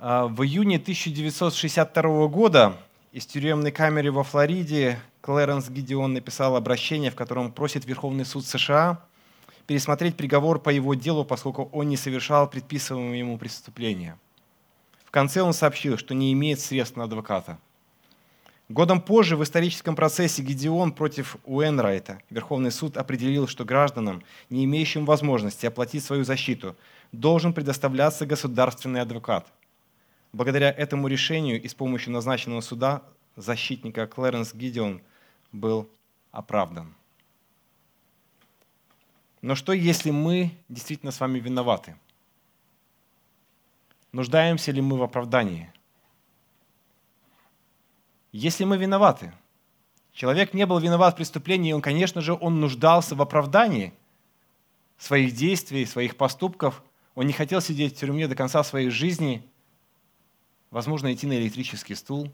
А, в июне 1962 года из тюремной камеры во Флориде Клэренс Гидеон написал обращение, в котором просит Верховный суд США пересмотреть приговор по его делу, поскольку он не совершал предписываемое ему преступления. В конце он сообщил, что не имеет средств на адвоката. Годом позже в историческом процессе Гедеон против Уэнрайта Верховный суд определил, что гражданам, не имеющим возможности оплатить свою защиту, должен предоставляться государственный адвокат – Благодаря этому решению и с помощью назначенного суда защитника Клэренс Гидеон был оправдан. Но что, если мы действительно с вами виноваты? Нуждаемся ли мы в оправдании? Если мы виноваты, человек не был виноват в преступлении, он, конечно же, он нуждался в оправдании своих действий, своих поступков. Он не хотел сидеть в тюрьме до конца своей жизни – возможно, идти на электрический стул.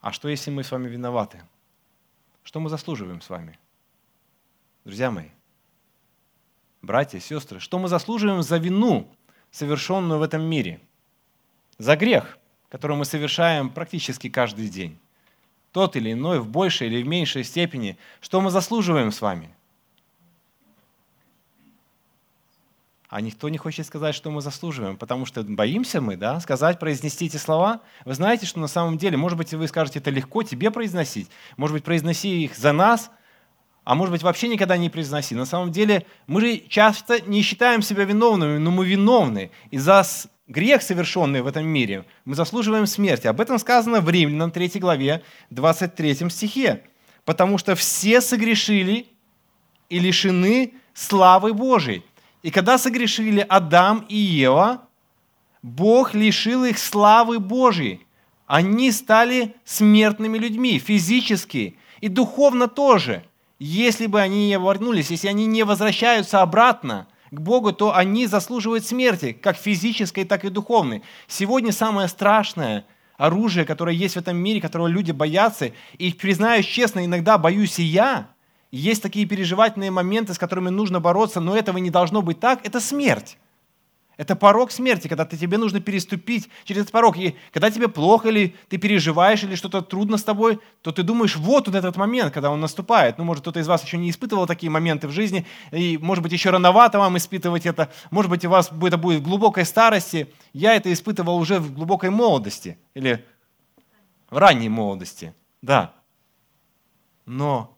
А что, если мы с вами виноваты? Что мы заслуживаем с вами? Друзья мои, братья, сестры, что мы заслуживаем за вину, совершенную в этом мире? За грех, который мы совершаем практически каждый день. Тот или иной, в большей или в меньшей степени. Что мы заслуживаем с вами? А никто не хочет сказать, что мы заслуживаем, потому что боимся мы, да, сказать, произнести эти слова. Вы знаете, что на самом деле, может быть, вы скажете, это легко тебе произносить, может быть, произноси их за нас, а может быть, вообще никогда не произноси. На самом деле, мы же часто не считаем себя виновными, но мы виновны. И за грех, совершенный в этом мире, мы заслуживаем смерти. Об этом сказано в Римлянам 3 главе, 23 стихе. Потому что все согрешили и лишены славы Божией. И когда согрешили Адам и Ева, Бог лишил их славы Божьей. Они стали смертными людьми, физически и духовно тоже. Если бы они не вернулись, если они не возвращаются обратно к Богу, то они заслуживают смерти, как физической, так и духовной. Сегодня самое страшное оружие, которое есть в этом мире, которого люди боятся, и признаюсь честно, иногда боюсь и я – есть такие переживательные моменты, с которыми нужно бороться, но этого не должно быть так. Это смерть. Это порог смерти, когда ты, тебе нужно переступить через этот порог. И когда тебе плохо, или ты переживаешь, или что-то трудно с тобой, то ты думаешь, вот, вот этот момент, когда он наступает. Ну, может, кто-то из вас еще не испытывал такие моменты в жизни, и, может быть, еще рановато вам испытывать это. Может быть, у вас это будет в глубокой старости. Я это испытывал уже в глубокой молодости, или в ранней молодости. Да. Но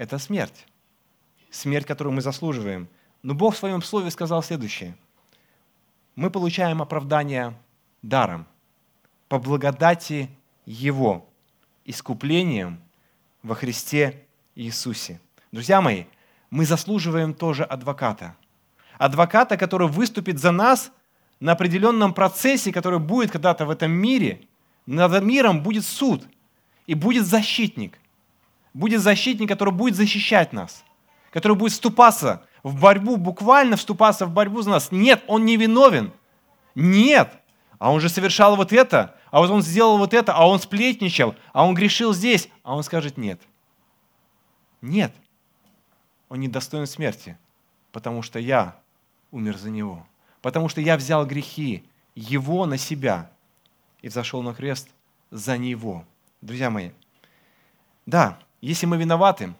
это смерть. Смерть, которую мы заслуживаем. Но Бог в своем слове сказал следующее. Мы получаем оправдание даром, по благодати Его, искуплением во Христе Иисусе. Друзья мои, мы заслуживаем тоже адвоката. Адвоката, который выступит за нас на определенном процессе, который будет когда-то в этом мире. Над миром будет суд и будет защитник – будет защитник, который будет защищать нас, который будет вступаться в борьбу, буквально вступаться в борьбу за нас. Нет, он не виновен. Нет. А он же совершал вот это, а вот он сделал вот это, а он сплетничал, а он грешил здесь. А он скажет нет. Нет. Он не достоин смерти, потому что я умер за него. Потому что я взял грехи его на себя и взошел на крест за него. Друзья мои, да, если мы виноваты,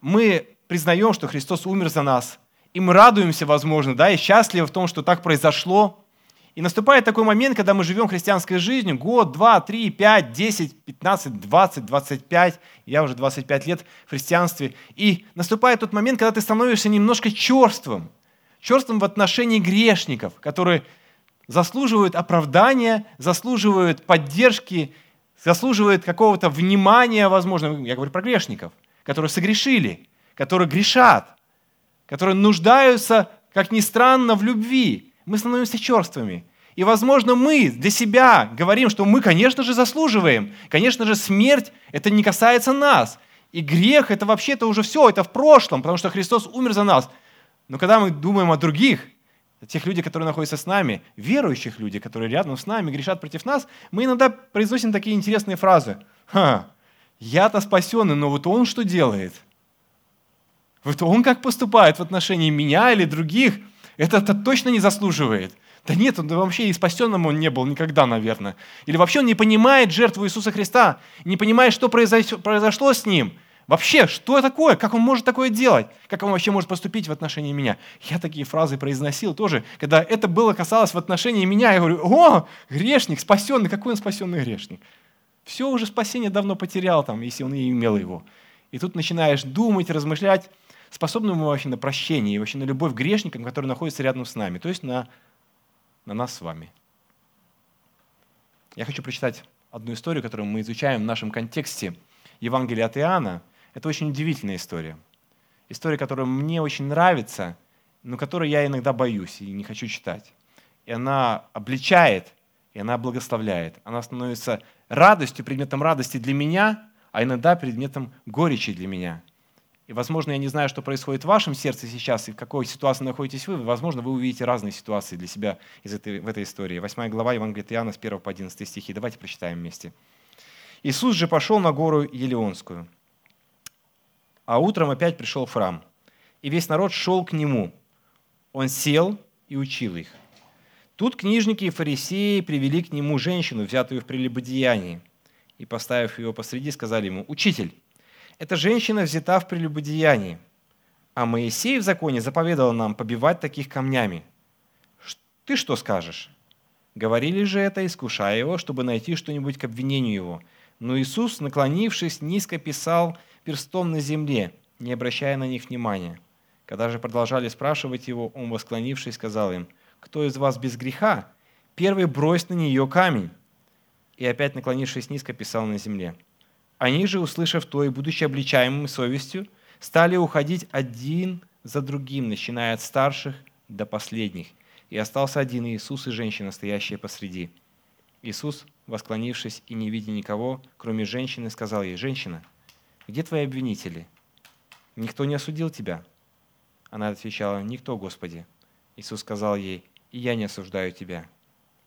мы признаем, что Христос умер за нас, и мы радуемся, возможно, да, и счастливы в том, что так произошло. И наступает такой момент, когда мы живем христианской жизнью, год, два, три, пять, десять, пятнадцать, двадцать, двадцать пять, я уже 25 лет в христианстве, и наступает тот момент, когда ты становишься немножко черствым, черствым в отношении грешников, которые заслуживают оправдания, заслуживают поддержки заслуживает какого-то внимания, возможно, я говорю про грешников, которые согрешили, которые грешат, которые нуждаются, как ни странно, в любви. Мы становимся черствыми. И, возможно, мы для себя говорим, что мы, конечно же, заслуживаем. Конечно же, смерть – это не касается нас. И грех – это вообще-то уже все, это в прошлом, потому что Христос умер за нас. Но когда мы думаем о других, тех людей, которые находятся с нами, верующих людей, которые рядом с нами, грешат против нас, мы иногда произносим такие интересные фразы. «Ха, я-то спасенный, но вот он что делает? Вот он как поступает в отношении меня или других? Это-то точно не заслуживает. Да нет, он вообще и спасенным он не был никогда, наверное. Или вообще он не понимает жертву Иисуса Христа, не понимает, что произошло с ним. Вообще, что такое? Как он может такое делать? Как он вообще может поступить в отношении меня? Я такие фразы произносил тоже, когда это было касалось в отношении меня. Я говорю, о, грешник, спасенный. Какой он спасенный грешник? Все, уже спасение давно потерял, там, если он и имел его. И тут начинаешь думать, размышлять, способны мы вообще на прощение и вообще на любовь к грешникам, которые находятся рядом с нами, то есть на, на нас с вами. Я хочу прочитать одну историю, которую мы изучаем в нашем контексте Евангелия от Иоанна. Это очень удивительная история. История, которая мне очень нравится, но которую я иногда боюсь и не хочу читать. И она обличает, и она благословляет. Она становится радостью, предметом радости для меня, а иногда предметом горечи для меня – и, возможно, я не знаю, что происходит в вашем сердце сейчас и в какой ситуации находитесь вы. Возможно, вы увидите разные ситуации для себя из этой, в этой истории. Восьмая глава Евангелия Иоанна с 1 по 11 стихи. Давайте прочитаем вместе. «Иисус же пошел на гору Елеонскую, а утром опять пришел в храм, и весь народ шел к нему. Он сел и учил их. Тут книжники и фарисеи привели к нему женщину, взятую в прелюбодеянии, и, поставив ее посреди, сказали ему, «Учитель, эта женщина взята в прелюбодеянии, а Моисей в законе заповедовал нам побивать таких камнями. Ты что скажешь? Говорили же это, искушая его, чтобы найти что-нибудь к обвинению его. Но Иисус, наклонившись, низко писал перстом на земле, не обращая на них внимания. Когда же продолжали спрашивать его, он, восклонившись, сказал им, «Кто из вас без греха? Первый брось на нее камень». И опять, наклонившись низко, писал на земле. Они же, услышав то и будучи обличаемыми совестью, стали уходить один за другим, начиная от старших до последних. И остался один Иисус и женщина, стоящая посреди. Иисус, восклонившись и не видя никого, кроме женщины, сказал ей, «Женщина, где твои обвинители? Никто не осудил тебя?» Она отвечала, «Никто, Господи». Иисус сказал ей, «И я не осуждаю тебя.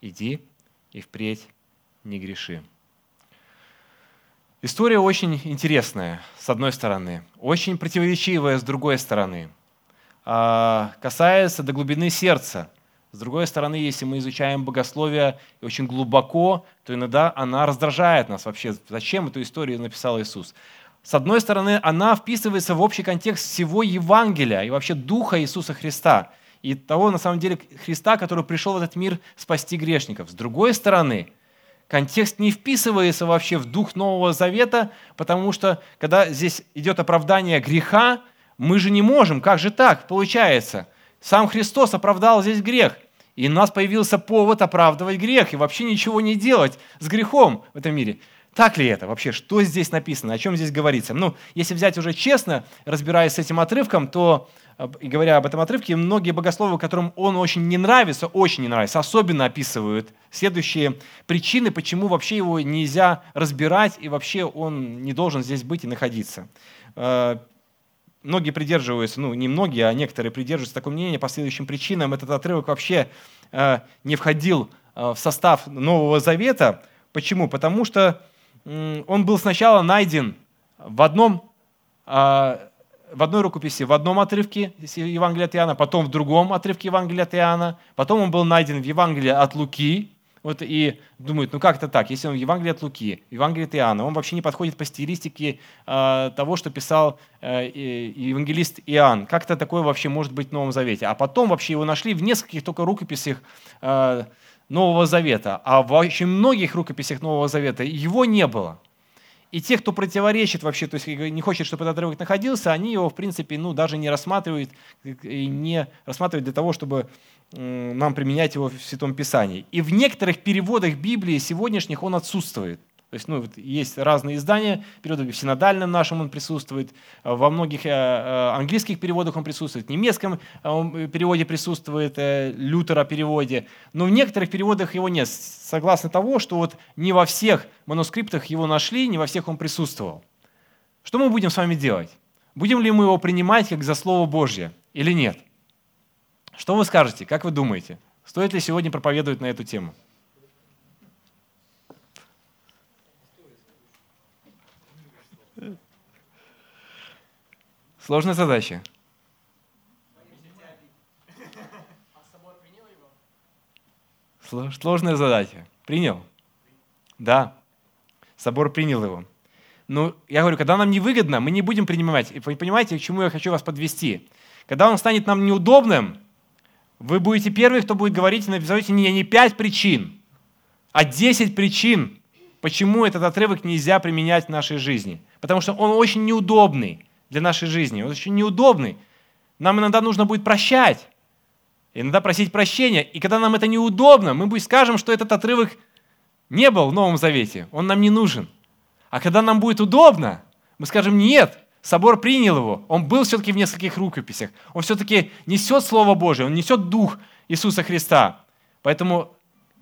Иди и впредь не греши». История очень интересная, с одной стороны, очень противоречивая, с другой стороны. А, касается до глубины сердца. С другой стороны, если мы изучаем богословие очень глубоко, то иногда она раздражает нас вообще. Зачем эту историю написал Иисус? С одной стороны, она вписывается в общий контекст всего Евангелия и вообще Духа Иисуса Христа и того, на самом деле, Христа, который пришел в этот мир спасти грешников. С другой стороны, контекст не вписывается вообще в дух Нового Завета, потому что когда здесь идет оправдание греха, мы же не можем, как же так получается? Сам Христос оправдал здесь грех, и у нас появился повод оправдывать грех и вообще ничего не делать с грехом в этом мире. Так ли это вообще? Что здесь написано? О чем здесь говорится? Ну, если взять уже честно, разбираясь с этим отрывком, то и говоря об этом отрывке, многие богословы, которым он очень не нравится, очень не нравится, особенно описывают следующие причины, почему вообще его нельзя разбирать и вообще он не должен здесь быть и находиться. Э, многие придерживаются, ну не многие, а некоторые придерживаются такого мнения по следующим причинам. Этот отрывок вообще э, не входил э, в состав Нового Завета. Почему? Потому что он был сначала найден в одном в одной рукописи, в одном отрывке Евангелия от Иоанна, потом в другом отрывке Евангелия от Иоанна, потом он был найден в Евангелии от Луки, вот и думают, ну как это так, если он в Евангелии от Луки, в Евангелии от Иоанна, он вообще не подходит по стилистике э, того, что писал э, евангелист Иоанн. Как это такое вообще может быть в Новом Завете? А потом вообще его нашли в нескольких только рукописях э, Нового Завета, а в очень многих рукописях Нового Завета его не было. И те, кто противоречит вообще, то есть не хочет, чтобы этот отрывок находился, они его, в принципе, ну, даже не рассматривают, и не рассматривают для того, чтобы нам применять его в Святом Писании. И в некоторых переводах Библии сегодняшних он отсутствует. То есть ну, есть разные издания, переводы в синодальном нашем он присутствует, э, во многих э, э, английских переводах он присутствует, в немецком переводе присутствует, Лютера переводе, но в некоторых переводах его нет, согласно того, что вот не во всех манускриптах его нашли, не во всех он присутствовал. Что мы будем с вами делать? Будем ли мы его принимать как за Слово Божье или нет? Что вы скажете? Как вы думаете? Стоит ли сегодня проповедовать на эту тему? Сложная задача. Сложная задача. Принял? Да. Собор принял его. Ну, я говорю, когда нам невыгодно, мы не будем принимать. И понимаете, к чему я хочу вас подвести? Когда он станет нам неудобным, вы будете первые, кто будет говорить и назовете не, не пять причин, а десять причин, почему этот отрывок нельзя применять в нашей жизни. Потому что он очень неудобный для нашей жизни, он очень неудобный. Нам иногда нужно будет прощать, иногда просить прощения. И когда нам это неудобно, мы будет скажем, что этот отрывок не был в Новом Завете, он нам не нужен. А когда нам будет удобно, мы скажем, нет, собор принял его, он был все-таки в нескольких рукописях, он все-таки несет Слово Божие, он несет Дух Иисуса Христа. Поэтому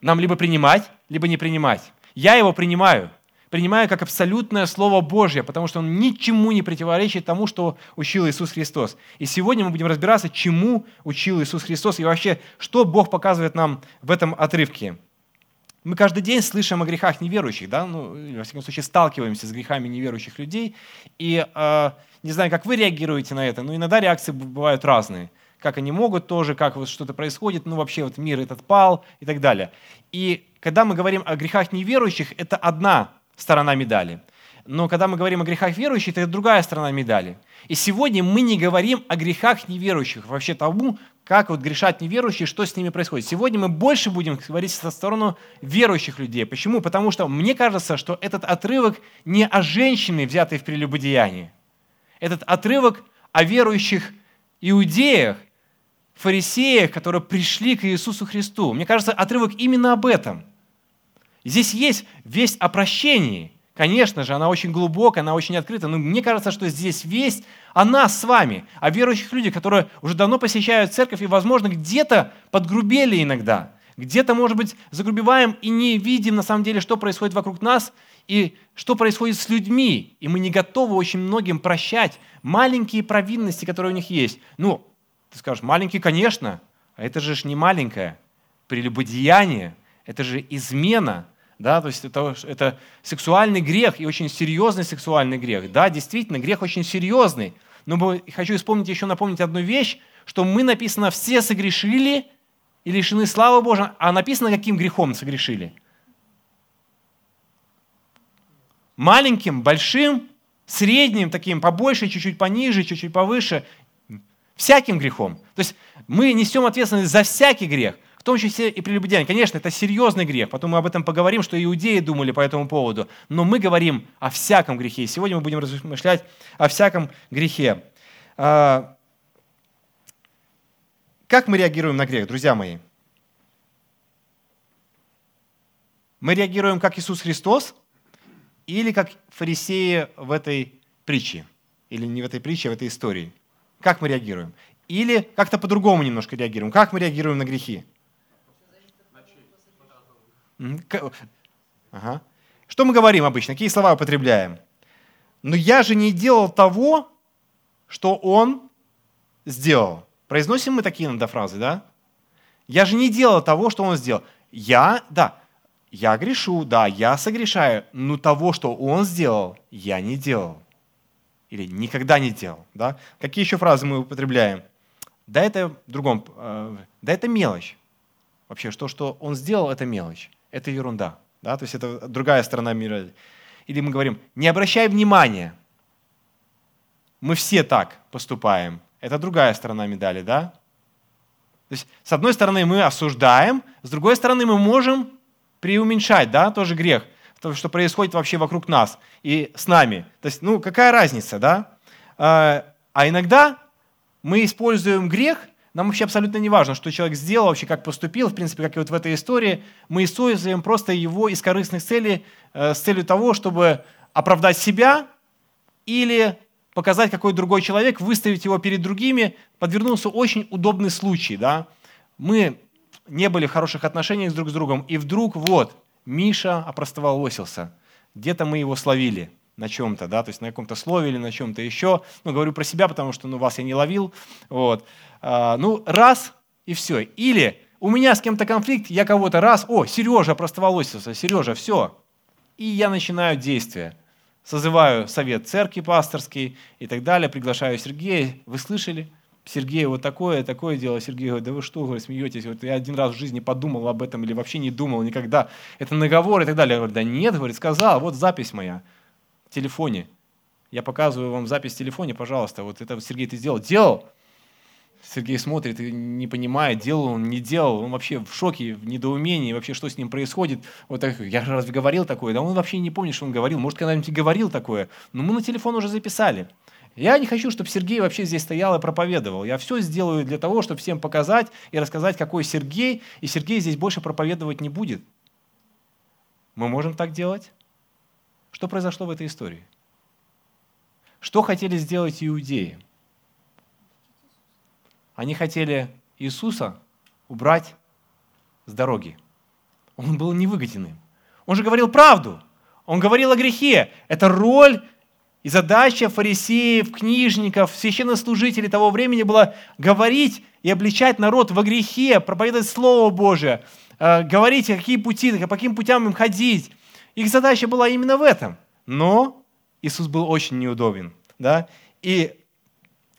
нам либо принимать, либо не принимать. Я его принимаю. Принимаю как абсолютное Слово Божье, потому что он ничему не противоречит тому, что учил Иисус Христос. И сегодня мы будем разбираться, чему учил Иисус Христос и вообще, что Бог показывает нам в этом отрывке. Мы каждый день слышим о грехах неверующих, да? ну, во всяком случае, сталкиваемся с грехами неверующих людей. И э, не знаю, как вы реагируете на это, но иногда реакции бывают разные как они могут тоже, как вот что-то происходит, ну вообще вот мир этот пал и так далее. И когда мы говорим о грехах неверующих, это одна сторона медали. Но когда мы говорим о грехах верующих, это другая сторона медали. И сегодня мы не говорим о грехах неверующих, вообще тому, как вот грешат неверующие, что с ними происходит. Сегодня мы больше будем говорить со сторону верующих людей. Почему? Потому что мне кажется, что этот отрывок не о женщине, взятой в прелюбодеянии. Этот отрывок о верующих иудеях, фарисеях, которые пришли к Иисусу Христу. Мне кажется, отрывок именно об этом. Здесь есть весть о прощении. Конечно же, она очень глубокая, она очень открыта, но мне кажется, что здесь весть о нас с вами, о верующих людях, которые уже давно посещают церковь и, возможно, где-то подгрубели иногда, где-то, может быть, загрубеваем и не видим на самом деле, что происходит вокруг нас и что происходит с людьми. И мы не готовы очень многим прощать маленькие провинности, которые у них есть. Ну, ты скажешь, маленький, конечно, а это же не маленькое. Прелюбодеяние, это же измена, да, то есть это, это сексуальный грех и очень серьезный сексуальный грех. Да, действительно, грех очень серьезный. Но хочу вспомнить еще напомнить одну вещь, что мы написано «все согрешили и лишены славы Божьей», а написано каким грехом согрешили? Маленьким, большим, средним, таким побольше, чуть-чуть пониже, чуть-чуть повыше всяким грехом. То есть мы несем ответственность за всякий грех, том числе и прелюбодеяние. Конечно, это серьезный грех, потом мы об этом поговорим, что иудеи думали по этому поводу, но мы говорим о всяком грехе. И сегодня мы будем размышлять о всяком грехе. А, как мы реагируем на грех, друзья мои? Мы реагируем как Иисус Христос или как фарисеи в этой притче? Или не в этой притче, а в этой истории – как мы реагируем? Или как-то по-другому немножко реагируем? Как мы реагируем на грехи? Ага. Что мы говорим обычно? Какие слова употребляем? Но я же не делал того, что он сделал. Произносим мы такие иногда фразы, да? Я же не делал того, что он сделал. Я, да, я грешу, да, я согрешаю, но того, что он сделал, я не делал или никогда не делал. Да? Какие еще фразы мы употребляем? Да это другом, э, да это мелочь. Вообще, что, что он сделал, это мелочь. Это ерунда. Да? То есть это другая сторона мира. Или мы говорим, не обращай внимания. Мы все так поступаем. Это другая сторона медали, да? То есть, с одной стороны, мы осуждаем, с другой стороны, мы можем преуменьшать, да, тоже грех – то, что происходит вообще вокруг нас и с нами. То есть, ну, какая разница, да? А, а иногда мы используем грех, нам вообще абсолютно не важно, что человек сделал, вообще как поступил, в принципе, как и вот в этой истории, мы используем просто его из корыстных целей э, с целью того, чтобы оправдать себя или показать, какой другой человек, выставить его перед другими, подвернулся очень удобный случай. Да? Мы не были в хороших отношениях друг с другом, и вдруг вот, Миша опростоволосился. Где-то мы его словили на чем-то, да, то есть на каком-то слове или на чем-то еще. Ну, говорю про себя, потому что ну, вас я не ловил. Вот. А, ну, раз и все. Или у меня с кем-то конфликт, я кого-то раз, о, Сережа опростоволосился, Сережа, все. И я начинаю действие. Созываю совет церкви пасторский и так далее, приглашаю Сергея. Вы слышали? Сергей вот такое, такое дело. Сергей говорит, да вы что, говорит, смеетесь? Вот я один раз в жизни подумал об этом или вообще не думал никогда. Это наговор и так далее. Я говорю, да нет, говорит, сказал, вот запись моя телефоне. Я показываю вам запись в телефоне, пожалуйста. Вот это Сергей ты сделал. Делал. Сергей смотрит и не понимает, делал он, не делал. Он вообще в шоке, в недоумении, вообще что с ним происходит. Вот так, я разве говорил такое? Да он вообще не помнит, что он говорил. Может, когда-нибудь говорил такое. Но мы на телефон уже записали. Я не хочу, чтобы Сергей вообще здесь стоял и проповедовал. Я все сделаю для того, чтобы всем показать и рассказать, какой Сергей, и Сергей здесь больше проповедовать не будет. Мы можем так делать? Что произошло в этой истории? Что хотели сделать иудеи? Они хотели Иисуса убрать с дороги. Он был невыгоден им. Он же говорил правду. Он говорил о грехе. Это роль и задача фарисеев, книжников, священнослужителей того времени была говорить и обличать народ во грехе, проповедовать Слово Божие, э, говорить, какие пути, по каким путям им ходить. Их задача была именно в этом. Но Иисус был очень неудобен. Да? И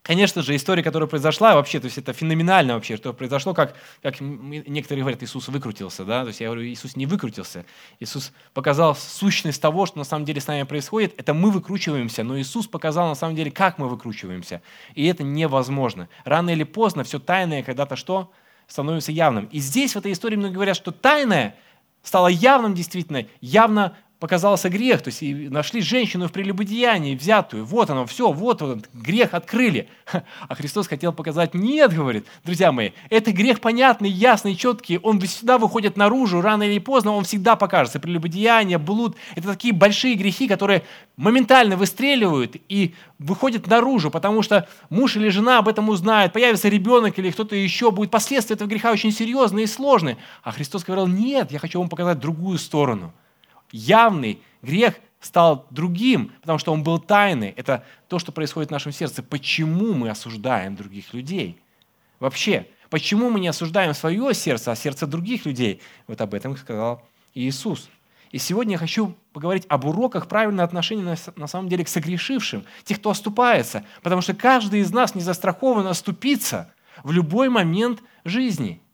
Конечно же, история, которая произошла, вообще, то есть это феноменально вообще, что произошло, как, как некоторые говорят, Иисус выкрутился, да, то есть я говорю, Иисус не выкрутился. Иисус показал сущность того, что на самом деле с нами происходит, это мы выкручиваемся, но Иисус показал на самом деле, как мы выкручиваемся, и это невозможно. Рано или поздно все тайное когда-то что? Становится явным. И здесь в этой истории многие говорят, что тайное стало явным действительно, явно показался грех, то есть и нашли женщину в прелюбодеянии, взятую, вот оно, все, вот он, грех открыли. А Христос хотел показать, нет, говорит, друзья мои, это грех понятный, ясный, четкий, он всегда выходит наружу, рано или поздно он всегда покажется. Прелюбодеяние, блуд, это такие большие грехи, которые моментально выстреливают и выходят наружу, потому что муж или жена об этом узнают, появится ребенок или кто-то еще, будет последствия этого греха очень серьезные и сложные. А Христос говорил, нет, я хочу вам показать другую сторону – явный грех стал другим, потому что он был тайный. Это то, что происходит в нашем сердце. Почему мы осуждаем других людей? Вообще, почему мы не осуждаем свое сердце, а сердце других людей? Вот об этом сказал Иисус. И сегодня я хочу поговорить об уроках правильного отношения на, самом деле к согрешившим, тех, кто оступается. Потому что каждый из нас не застрахован оступиться в любой момент жизни –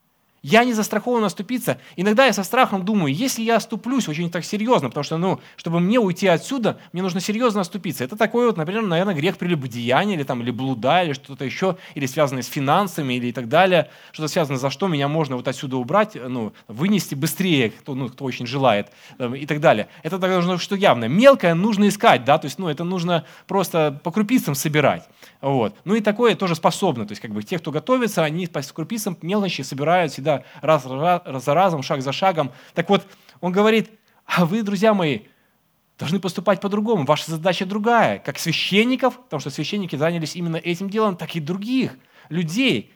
я не застрахован оступиться. Иногда я со страхом думаю, если я оступлюсь очень так серьезно, потому что, ну, чтобы мне уйти отсюда, мне нужно серьезно оступиться. Это такой вот, например, наверное, грех прелюбодеяния, или там, или блуда, или что-то еще, или связанное с финансами, или и так далее. Что-то связано, за что меня можно вот отсюда убрать, ну, вынести быстрее, кто, ну, кто очень желает, и так далее. Это должно что явно. Мелкое нужно искать, да, то есть, ну, это нужно просто по крупицам собирать. Вот. Ну и такое тоже способно. То есть, как бы те, кто готовится, они по крупицам мелочи собирают всегда раз, раз за разом, шаг за шагом. Так вот, он говорит, а вы, друзья мои, должны поступать по-другому. Ваша задача другая. Как священников, потому что священники занялись именно этим делом, так и других людей.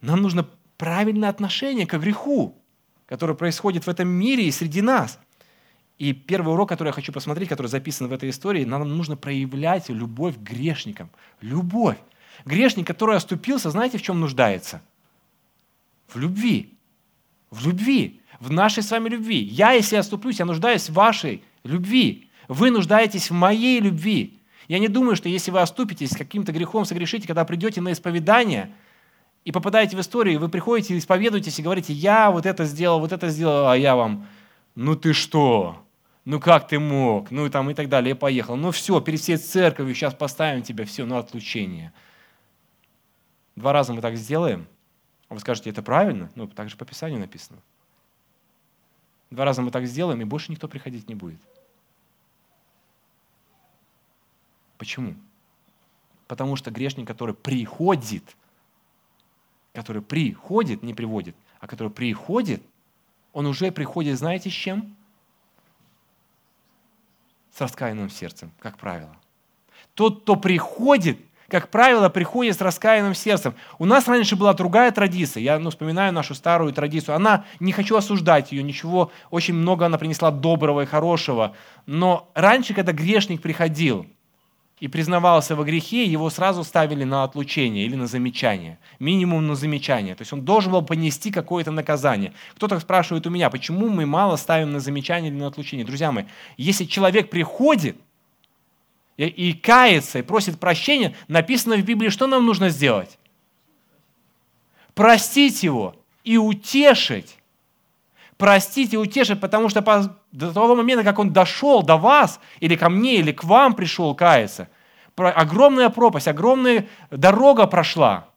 Нам нужно правильное отношение к греху, который происходит в этом мире и среди нас. И первый урок, который я хочу посмотреть, который записан в этой истории, нам нужно проявлять любовь к грешникам. Любовь. Грешник, который оступился, знаете, в чем нуждается? В любви. В любви. В нашей с вами любви. Я, если оступлюсь, я нуждаюсь в вашей любви. Вы нуждаетесь в моей любви. Я не думаю, что если вы оступитесь, каким-то грехом согрешите, когда придете на исповедание и попадаете в историю, вы приходите, исповедуетесь и говорите, я вот это сделал, вот это сделал, а я вам, ну ты что? Ну как ты мог? Ну там и так далее, я поехал. Ну все, перед всей церковью сейчас поставим тебя, все, ну отлучение. Два раза мы так сделаем, а вы скажете, это правильно? Ну, так же по Писанию написано. Два раза мы так сделаем, и больше никто приходить не будет. Почему? Потому что грешник, который приходит, который приходит, не приводит, а который приходит, он уже приходит, знаете, с чем? С раскаянным сердцем, как правило. Тот, кто приходит, как правило, приходит с раскаянным сердцем. У нас раньше была другая традиция. Я ну, вспоминаю нашу старую традицию. Она, не хочу осуждать ее, ничего, очень много она принесла доброго и хорошего. Но раньше, когда грешник приходил и признавался во грехе, его сразу ставили на отлучение или на замечание. Минимум на замечание. То есть он должен был понести какое-то наказание. Кто-то спрашивает у меня, почему мы мало ставим на замечание или на отлучение. Друзья мои, если человек приходит – и, и кается, и просит прощения, написано в Библии, что нам нужно сделать? простить его и утешить. Простить и утешить, потому что до того момента, как он дошел до вас, или ко мне, или к вам пришел каяться, огромная пропасть, огромная дорога прошла –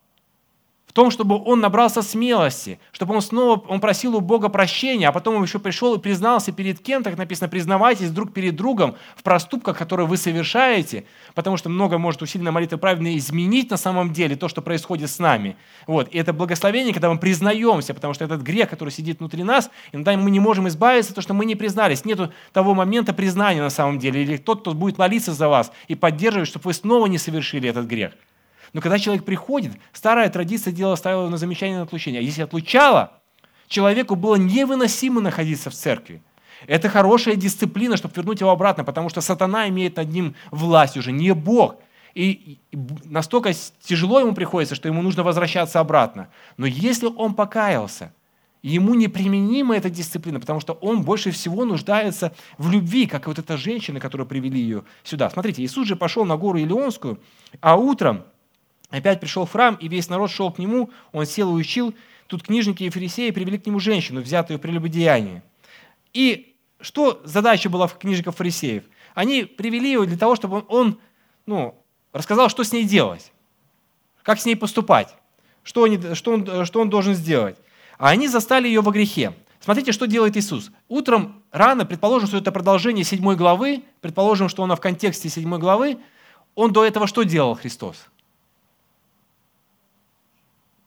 том, чтобы он набрался смелости, чтобы он снова он просил у Бога прощения, а потом он еще пришел и признался перед кем, так написано, признавайтесь друг перед другом в проступках, которые вы совершаете, потому что много может усиленная молитва правильно изменить на самом деле то, что происходит с нами. Вот. И это благословение, когда мы признаемся, потому что этот грех, который сидит внутри нас, иногда мы не можем избавиться, то, что мы не признались. Нету того момента признания на самом деле. Или тот, кто будет молиться за вас и поддерживать, чтобы вы снова не совершили этот грех. Но когда человек приходит, старая традиция делала, ставила на замечание на отлучение. А если отлучала, человеку было невыносимо находиться в церкви. Это хорошая дисциплина, чтобы вернуть его обратно, потому что сатана имеет над ним власть уже, не Бог. И настолько тяжело ему приходится, что ему нужно возвращаться обратно. Но если он покаялся, ему неприменима эта дисциплина, потому что он больше всего нуждается в любви, как вот эта женщина, которую привели ее сюда. Смотрите, Иисус же пошел на гору Илионскую, а утром Опять пришел в храм, и весь народ шел к нему, он сел и учил. Тут книжники и фарисеи привели к нему женщину, взятую при прелюбодеянии. И что задача была в книжников фарисеев? Они привели его для того, чтобы он ну, рассказал, что с ней делать, как с ней поступать, что, они, что, он, что он должен сделать. А они застали ее во грехе. Смотрите, что делает Иисус. Утром рано, предположим, что это продолжение седьмой главы, предположим, что она в контексте седьмой главы, он до этого что делал Христос?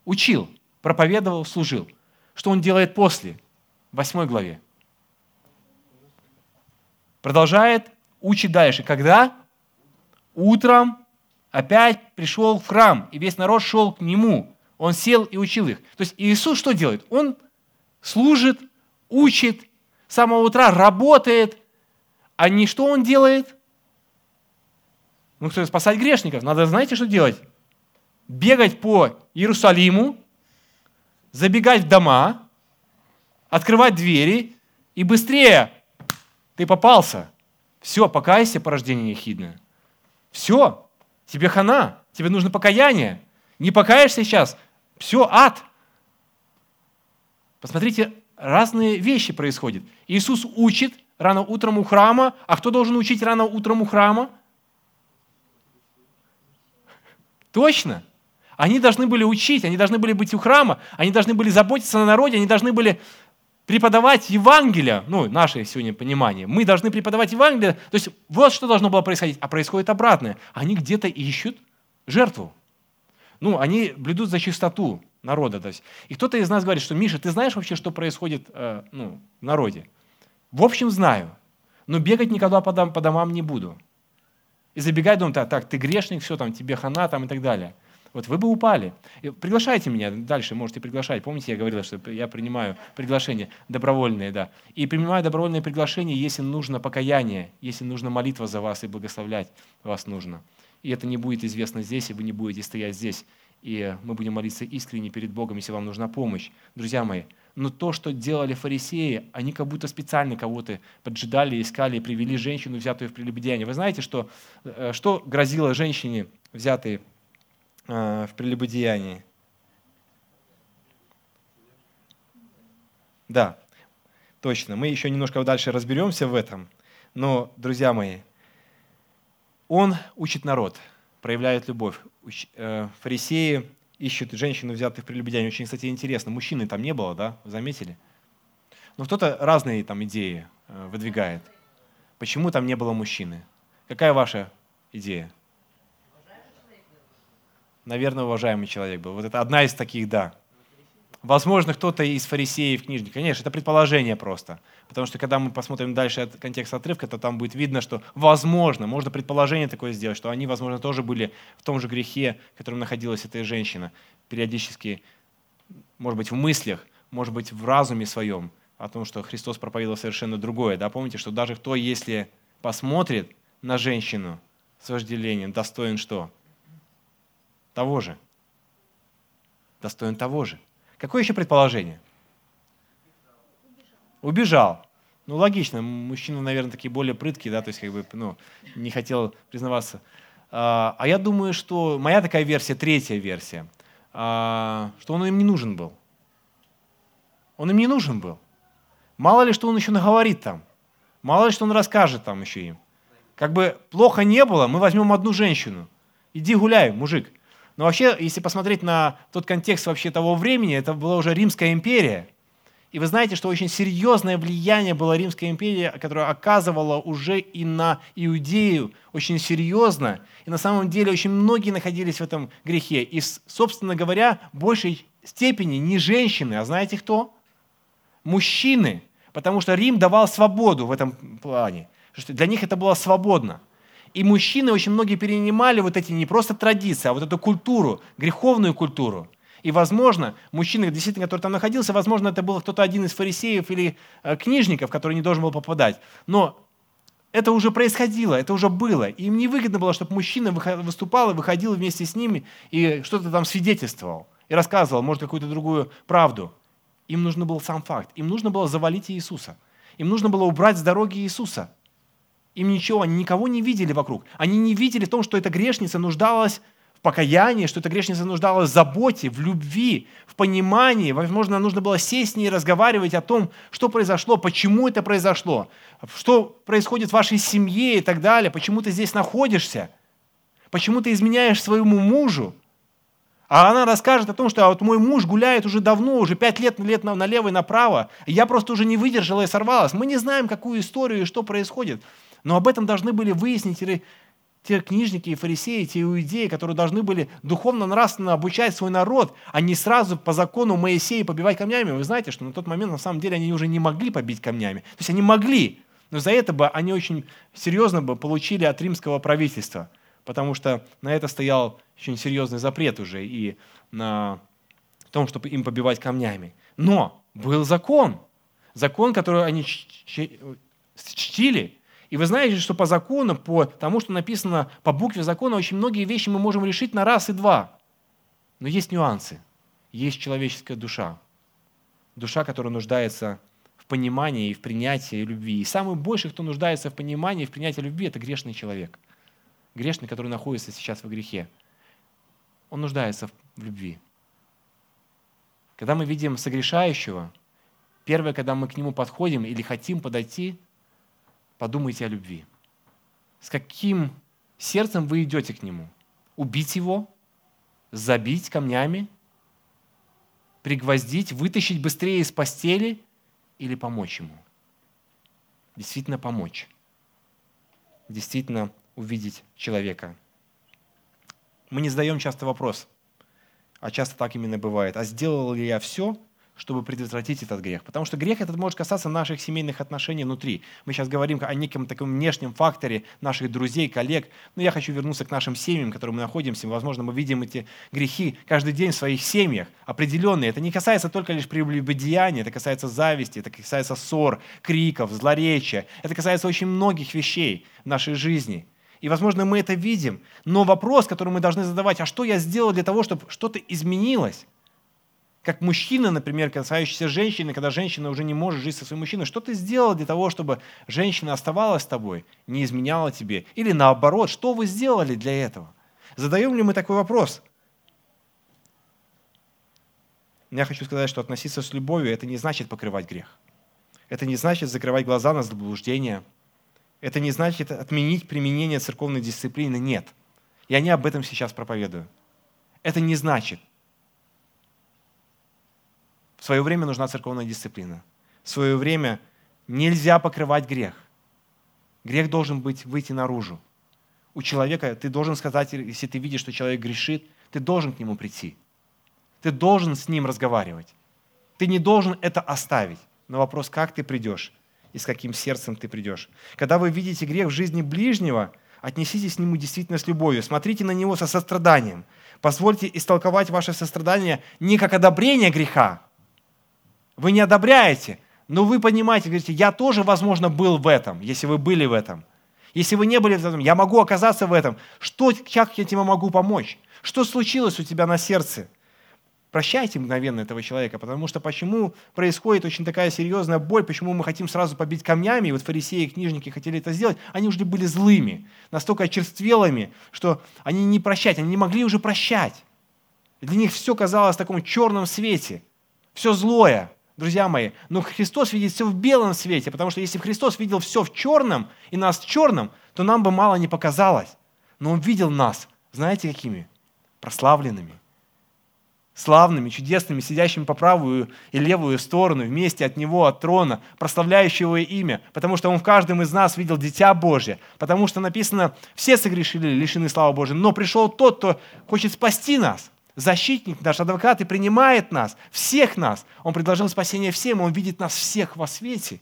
Учил, проповедовал, служил. Что он делает после? В 8 главе. Продолжает, учит дальше. Когда? Утром опять пришел в храм, и весь народ шел к нему. Он сел и учил их. То есть Иисус что делает? Он служит, учит, с самого утра работает, а не что он делает? Ну, кто спасать грешников. Надо, знаете, что делать? Бегать по Иерусалиму, забегать в дома, открывать двери и быстрее ты попался. Все, покайся, порождение ехидное. Все, тебе хана, тебе нужно покаяние. Не покаешься сейчас, все, ад. Посмотрите, разные вещи происходят. Иисус учит рано утром у храма, а кто должен учить рано утром у храма? Точно, они должны были учить, они должны были быть у храма, они должны были заботиться на народе, они должны были преподавать Евангелие, ну, наше сегодня понимание. Мы должны преподавать Евангелие. То есть вот что должно было происходить. А происходит обратное. Они где-то ищут жертву. Ну, они блюдут за чистоту народа. То есть. И кто-то из нас говорит, что, Миша, ты знаешь вообще, что происходит э, ну, в народе? В общем, знаю. Но бегать никогда по, по домам не буду. И забегать, думаю, так, так, ты грешник, все, там, тебе хана, там, и так далее. Вот вы бы упали. Приглашайте меня дальше, можете приглашать. Помните, я говорил, что я принимаю приглашения добровольные, да. И принимаю добровольные приглашения, если нужно покаяние, если нужна молитва за вас и благословлять вас нужно. И это не будет известно здесь, и вы не будете стоять здесь. И мы будем молиться искренне перед Богом, если вам нужна помощь. Друзья мои, но то, что делали фарисеи, они как будто специально кого-то поджидали, искали и привели женщину, взятую в прелюбодеяние. Вы знаете, что, э, что грозило женщине, взятой в прелюбодеянии. Да, точно. Мы еще немножко дальше разберемся в этом. Но, друзья мои, он учит народ, проявляет любовь. Э, фарисеи ищут женщину, взятых в прелюбодеянии. Очень, кстати, интересно. Мужчины там не было, да? Вы заметили? Но кто-то разные там идеи э, выдвигает. Почему там не было мужчины? Какая ваша идея? Наверное, уважаемый человек был. Вот это одна из таких «да». Возможно, кто-то из фарисеев, книжников. Конечно, это предположение просто. Потому что когда мы посмотрим дальше контекст отрывка, то там будет видно, что возможно, можно предположение такое сделать, что они, возможно, тоже были в том же грехе, в котором находилась эта женщина. Периодически, может быть, в мыслях, может быть, в разуме своем о том, что Христос проповедовал совершенно другое. Да, помните, что даже кто, если посмотрит на женщину с вожделением, достоин что? Того же. Достоин того же. Какое еще предположение? Убежал. Ну, логично, мужчины, наверное, такие более прыткие, да, то есть как бы, ну, не хотел признаваться. А, а я думаю, что моя такая версия, третья версия. а, что он им не нужен был. Он им не нужен был. Мало ли, что он еще наговорит там. Мало ли, что он расскажет там еще им. Как бы плохо не было, мы возьмем одну женщину. Иди гуляй, мужик. Но вообще, если посмотреть на тот контекст вообще того времени, это была уже Римская империя. И вы знаете, что очень серьезное влияние было Римской империи, которое оказывало уже и на Иудею очень серьезно. И на самом деле очень многие находились в этом грехе. И, собственно говоря, в большей степени не женщины, а знаете кто? Мужчины. Потому что Рим давал свободу в этом плане. Для них это было свободно. И мужчины очень многие перенимали вот эти не просто традиции, а вот эту культуру, греховную культуру. И, возможно, мужчина, действительно, который там находился, возможно, это был кто-то один из фарисеев или э, книжников, который не должен был попадать. Но это уже происходило, это уже было. И им не выгодно было, чтобы мужчина выступал и выходил вместе с ними и что-то там свидетельствовал и рассказывал, может, какую-то другую правду. Им нужно был сам факт. Им нужно было завалить Иисуса. Им нужно было убрать с дороги Иисуса. Им ничего, они никого не видели вокруг. Они не видели в том, что эта грешница нуждалась в покаянии, что эта грешница нуждалась в заботе, в любви, в понимании. Возможно, нужно было сесть с ней и разговаривать о том, что произошло, почему это произошло, что происходит в вашей семье и так далее, почему ты здесь находишься, почему ты изменяешь своему мужу. А она расскажет о том, что а вот мой муж гуляет уже давно, уже пять лет, лет налево и направо, и я просто уже не выдержала и сорвалась. Мы не знаем, какую историю и что происходит. Но об этом должны были выяснить те книжники и фарисеи, те иудеи, которые должны были духовно-нравственно обучать свой народ, а не сразу по закону Моисея побивать камнями. Вы знаете, что на тот момент на самом деле они уже не могли побить камнями. То есть они могли, но за это бы они очень серьезно бы получили от римского правительства, потому что на это стоял очень серьезный запрет уже и на том, чтобы им побивать камнями. Но был закон, закон, который они чтили. И вы знаете, что по закону, по тому, что написано по букве закона, очень многие вещи мы можем решить на раз и два. Но есть нюансы. Есть человеческая душа. Душа, которая нуждается в понимании и в принятии любви. И самый больший, кто нуждается в понимании и в принятии любви, это грешный человек. Грешный, который находится сейчас в грехе он нуждается в любви. Когда мы видим согрешающего, первое, когда мы к нему подходим или хотим подойти, подумайте о любви. С каким сердцем вы идете к нему? Убить его? Забить камнями? Пригвоздить? Вытащить быстрее из постели? Или помочь ему? Действительно помочь. Действительно увидеть человека – мы не задаем часто вопрос, а часто так именно бывает, а сделал ли я все, чтобы предотвратить этот грех. Потому что грех этот может касаться наших семейных отношений внутри. Мы сейчас говорим о неком таком внешнем факторе наших друзей, коллег. Но я хочу вернуться к нашим семьям, в которых мы находимся. Возможно, мы видим эти грехи каждый день в своих семьях, определенные. Это не касается только лишь прелюбодеяния, это касается зависти, это касается ссор, криков, злоречия. Это касается очень многих вещей в нашей жизни – и, возможно, мы это видим. Но вопрос, который мы должны задавать, а что я сделал для того, чтобы что-то изменилось? Как мужчина, например, касающийся женщины, когда женщина уже не может жить со своим мужчиной, что ты сделал для того, чтобы женщина оставалась с тобой, не изменяла тебе? Или наоборот, что вы сделали для этого? Задаем ли мы такой вопрос? Я хочу сказать, что относиться с любовью – это не значит покрывать грех. Это не значит закрывать глаза на заблуждение – это не значит отменить применение церковной дисциплины. Нет. Я не об этом сейчас проповедую. Это не значит. В свое время нужна церковная дисциплина. В свое время нельзя покрывать грех. Грех должен быть выйти наружу. У человека ты должен сказать, если ты видишь, что человек грешит, ты должен к нему прийти. Ты должен с ним разговаривать. Ты не должен это оставить. Но вопрос, как ты придешь, и с каким сердцем ты придешь. Когда вы видите грех в жизни ближнего, отнеситесь к нему действительно с любовью, смотрите на него со состраданием. Позвольте истолковать ваше сострадание не как одобрение греха. Вы не одобряете, но вы понимаете, говорите, я тоже, возможно, был в этом, если вы были в этом. Если вы не были в этом, я могу оказаться в этом. Что, как я тебе могу помочь? Что случилось у тебя на сердце? Прощайте мгновенно этого человека, потому что почему происходит очень такая серьезная боль, почему мы хотим сразу побить камнями, и вот фарисеи и книжники хотели это сделать, они уже были злыми, настолько очерствелыми, что они не прощать, они не могли уже прощать. Для них все казалось в таком черном свете, все злое, друзья мои. Но Христос видит все в белом свете, потому что если бы Христос видел все в черном и нас в черном, то нам бы мало не показалось. Но Он видел нас, знаете, какими? Прославленными – славными, чудесными, сидящими по правую и левую сторону, вместе от Него, от трона, прославляющего Его имя, потому что Он в каждом из нас видел Дитя Божье, потому что написано, все согрешили, лишены славы Божьей, но пришел тот, кто хочет спасти нас, защитник наш, адвокат, и принимает нас, всех нас. Он предложил спасение всем, Он видит нас всех во свете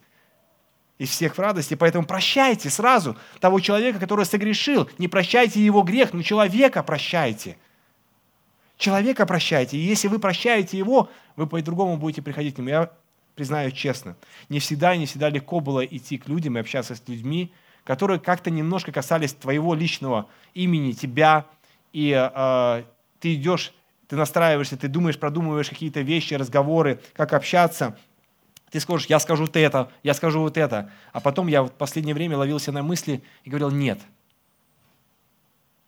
и всех в радости. Поэтому прощайте сразу того человека, который согрешил. Не прощайте его грех, но человека прощайте – Человека прощайте, и если вы прощаете его, вы по-другому будете приходить к нему. Я признаю честно, не всегда и не всегда легко было идти к людям и общаться с людьми, которые как-то немножко касались твоего личного имени, тебя, и э, ты идешь, ты настраиваешься, ты думаешь, продумываешь какие-то вещи, разговоры, как общаться. Ты скажешь, я скажу вот это, я скажу вот это. А потом я в последнее время ловился на мысли и говорил, нет,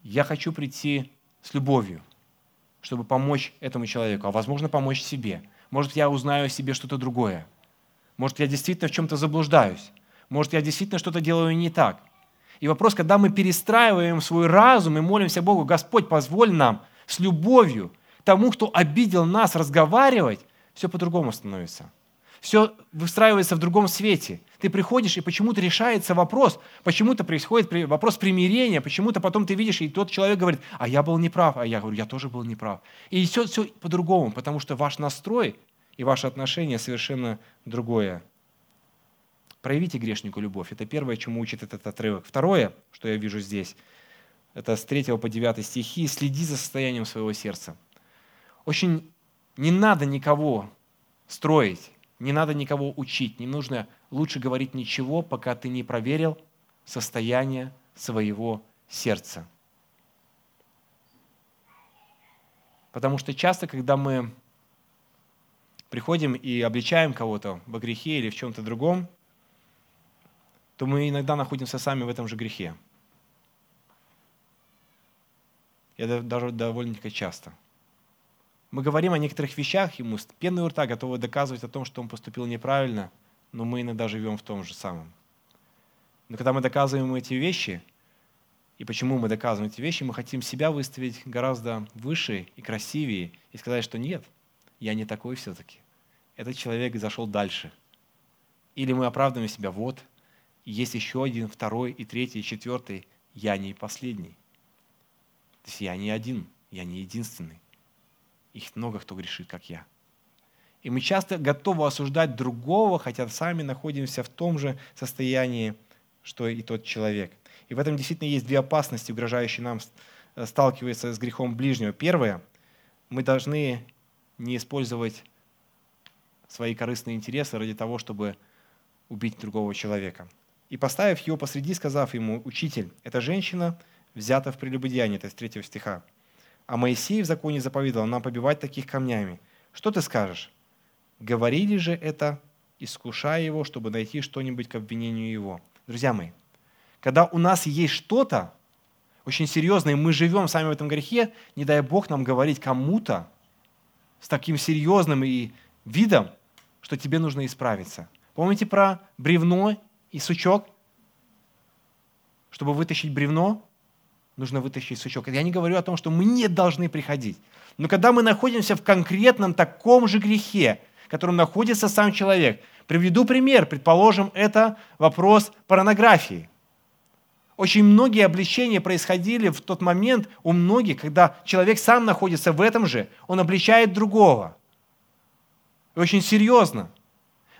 я хочу прийти с любовью чтобы помочь этому человеку, а возможно помочь себе. Может, я узнаю о себе что-то другое. Может, я действительно в чем-то заблуждаюсь. Может, я действительно что-то делаю не так. И вопрос, когда мы перестраиваем свой разум и молимся Богу, Господь, позволь нам с любовью тому, кто обидел нас, разговаривать, все по-другому становится все выстраивается в другом свете. Ты приходишь, и почему-то решается вопрос, почему-то происходит вопрос примирения, почему-то потом ты видишь, и тот человек говорит, а я был неправ, а я говорю, я тоже был неправ. И все, все по-другому, потому что ваш настрой и ваше отношение совершенно другое. Проявите грешнику любовь. Это первое, чему учит этот отрывок. Второе, что я вижу здесь, это с 3 по 9 стихи. Следи за состоянием своего сердца. Очень не надо никого строить, не надо никого учить, не нужно лучше говорить ничего, пока ты не проверил состояние своего сердца. Потому что часто, когда мы приходим и обличаем кого-то во грехе или в чем-то другом, то мы иногда находимся сами в этом же грехе. Это даже довольно-таки часто – мы говорим о некоторых вещах, ему с пеной у рта готовы доказывать о том, что он поступил неправильно, но мы иногда живем в том же самом. Но когда мы доказываем эти вещи, и почему мы доказываем эти вещи, мы хотим себя выставить гораздо выше и красивее, и сказать, что нет, я не такой все-таки. Этот человек зашел дальше. Или мы оправдываем себя, вот, есть еще один, второй, и третий, и четвертый, я не последний. То есть я не один, я не единственный. Их много кто грешит, как я. И мы часто готовы осуждать другого, хотя сами находимся в том же состоянии, что и тот человек. И в этом действительно есть две опасности, угрожающие нам э, сталкиваться с грехом ближнего. Первое, мы должны не использовать свои корыстные интересы ради того, чтобы убить другого человека. И поставив его посреди, сказав ему, «Учитель, эта женщина взята в прелюбодеяние», это из третьего стиха. А Моисей в законе заповедовал нам побивать таких камнями. Что ты скажешь? Говорили же это, искушая его, чтобы найти что-нибудь к обвинению его. Друзья мои, когда у нас есть что-то очень серьезное, и мы живем сами в этом грехе, не дай Бог нам говорить кому-то с таким серьезным и видом, что тебе нужно исправиться. Помните про бревно и сучок? Чтобы вытащить бревно, нужно вытащить сучок. Я не говорю о том, что мы не должны приходить. Но когда мы находимся в конкретном таком же грехе, в котором находится сам человек, приведу пример. Предположим, это вопрос порнографии. Очень многие обличения происходили в тот момент у многих, когда человек сам находится в этом же, он обличает другого. И очень серьезно.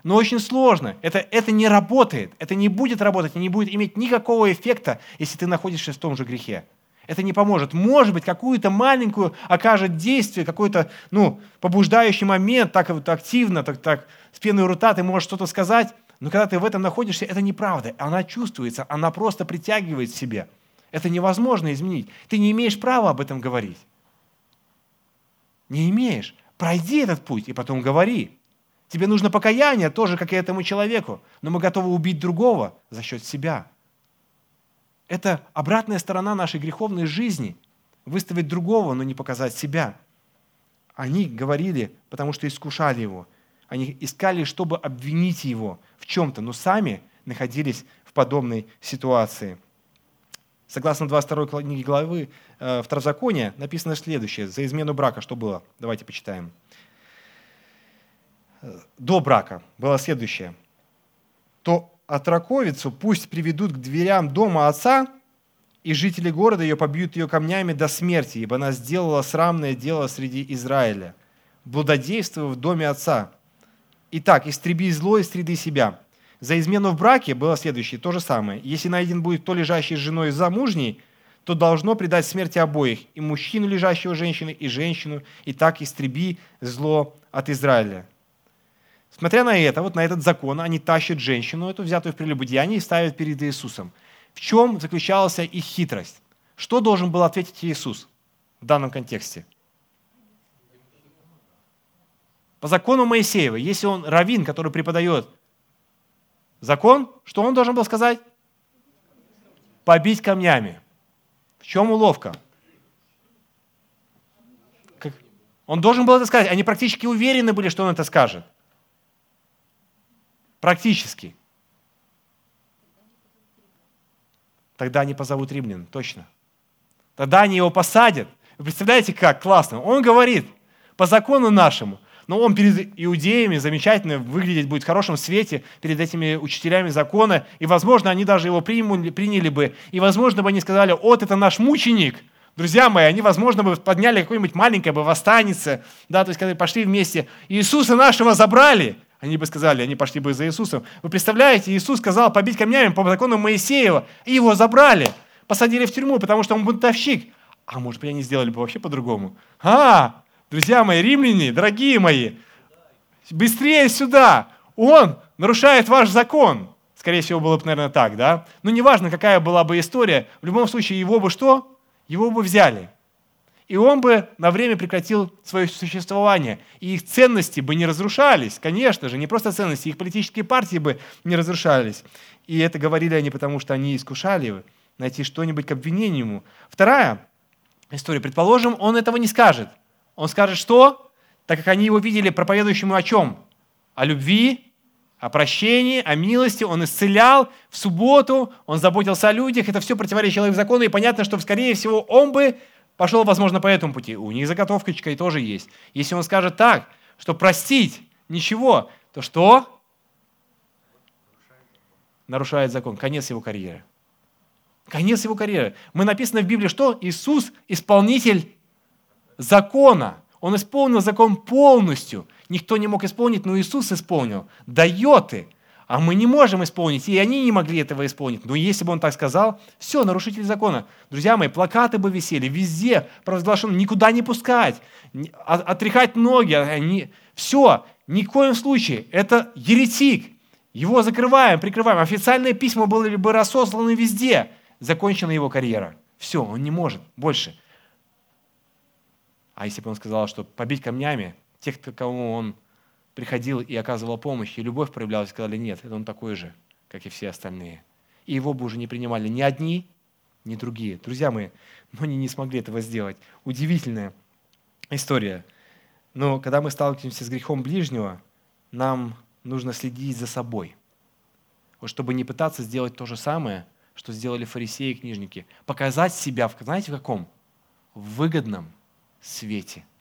Но очень сложно. Это, это не работает. Это не будет работать и не будет иметь никакого эффекта, если ты находишься в том же грехе. Это не поможет. Может быть, какую-то маленькую окажет действие, какой-то ну, побуждающий момент, так вот активно, так, так с пеной у ты можешь что-то сказать, но когда ты в этом находишься, это неправда. Она чувствуется, она просто притягивает к себе. Это невозможно изменить. Ты не имеешь права об этом говорить. Не имеешь. Пройди этот путь и потом говори. Тебе нужно покаяние, тоже как и этому человеку. Но мы готовы убить другого за счет себя. Это обратная сторона нашей греховной жизни. Выставить другого, но не показать себя. Они говорили, потому что искушали его. Они искали, чтобы обвинить его в чем-то, но сами находились в подобной ситуации. Согласно 22 книге главы э, Второзакония написано следующее. За измену брака что было? Давайте почитаем. До брака было следующее. То отраковицу пусть приведут к дверям дома отца, и жители города ее побьют ее камнями до смерти, ибо она сделала срамное дело среди Израиля, блудодействуя в доме отца. Итак, истреби зло из среды себя. За измену в браке было следующее, то же самое. Если найден будет то лежащий с женой замужней, то должно предать смерти обоих, и мужчину, лежащего женщины, и женщину, и так истреби зло от Израиля. Смотря на это, вот на этот закон, они тащат женщину, эту взятую в прелюбодеянии, и ставят перед Иисусом. В чем заключалась их хитрость? Что должен был ответить Иисус в данном контексте? По закону Моисеева, если он раввин, который преподает закон, что он должен был сказать? Побить камнями. В чем уловка? Он должен был это сказать. Они практически уверены были, что он это скажет. Практически. Тогда они позовут римлян, точно. Тогда они его посадят. Вы представляете, как классно? Он говорит, по закону нашему, но он перед иудеями замечательно выглядеть будет в хорошем свете, перед этими учителями закона, и, возможно, они даже его приняли, приняли бы, и, возможно, бы они сказали, вот это наш мученик, Друзья мои, они, возможно, бы подняли какое-нибудь маленькое бы восстанице, да, то есть, когда пошли вместе, Иисуса нашего забрали, они бы сказали, они пошли бы за Иисусом. Вы представляете, Иисус сказал побить камнями по закону Моисеева, и его забрали, посадили в тюрьму, потому что он бунтовщик. А может быть, они сделали бы вообще по-другому. А, друзья мои, римляне, дорогие мои, быстрее сюда! Он нарушает ваш закон. Скорее всего, было бы, наверное, так, да? Но неважно, какая была бы история, в любом случае его бы что? Его бы взяли и он бы на время прекратил свое существование. И их ценности бы не разрушались, конечно же, не просто ценности, их политические партии бы не разрушались. И это говорили они, потому что они искушали найти что-нибудь к обвинению ему. Вторая история. Предположим, он этого не скажет. Он скажет, что? Так как они его видели проповедующему о чем? О любви, о прощении, о милости, он исцелял в субботу, он заботился о людях, это все противоречило их закону, и понятно, что, скорее всего, он бы пошел, возможно, по этому пути. У них заготовочка и тоже есть. Если он скажет так, что простить ничего, то что? Нарушает закон. Конец его карьеры. Конец его карьеры. Мы написано в Библии, что Иисус исполнитель закона. Он исполнил закон полностью. Никто не мог исполнить, но Иисус исполнил. Дает и а мы не можем исполнить, и они не могли этого исполнить. Но если бы он так сказал, все, нарушитель закона. Друзья мои, плакаты бы висели везде, провозглашено, никуда не пускать, отряхать ноги, они, все, ни в коем случае, это еретик. Его закрываем, прикрываем. Официальные письма были бы рассосланы везде. Закончена его карьера. Все, он не может больше. А если бы он сказал, что побить камнями тех, кому он приходил и оказывал помощь, и любовь проявлялась, сказали, нет, это он такой же, как и все остальные. И его бы уже не принимали ни одни, ни другие. Друзья мои, но они не смогли этого сделать. Удивительная история. Но когда мы сталкиваемся с грехом ближнего, нам нужно следить за собой. Вот чтобы не пытаться сделать то же самое, что сделали фарисеи и книжники. Показать себя, знаете, в каком? В выгодном свете –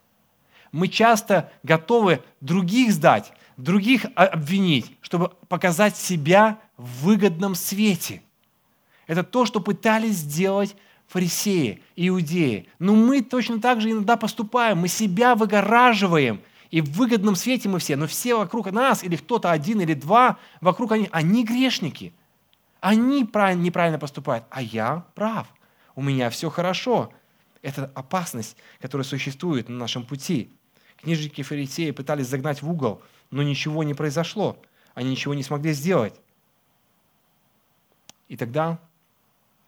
мы часто готовы других сдать, других обвинить, чтобы показать себя в выгодном свете. Это то, что пытались сделать фарисеи, иудеи. Но мы точно так же иногда поступаем. Мы себя выгораживаем. И в выгодном свете мы все. Но все вокруг нас, или кто-то один, или два, вокруг они, они грешники. Они неправильно поступают, а я прав. У меня все хорошо. Это опасность, которая существует на нашем пути. Книжники фарисеи пытались загнать в угол, но ничего не произошло. Они ничего не смогли сделать. И тогда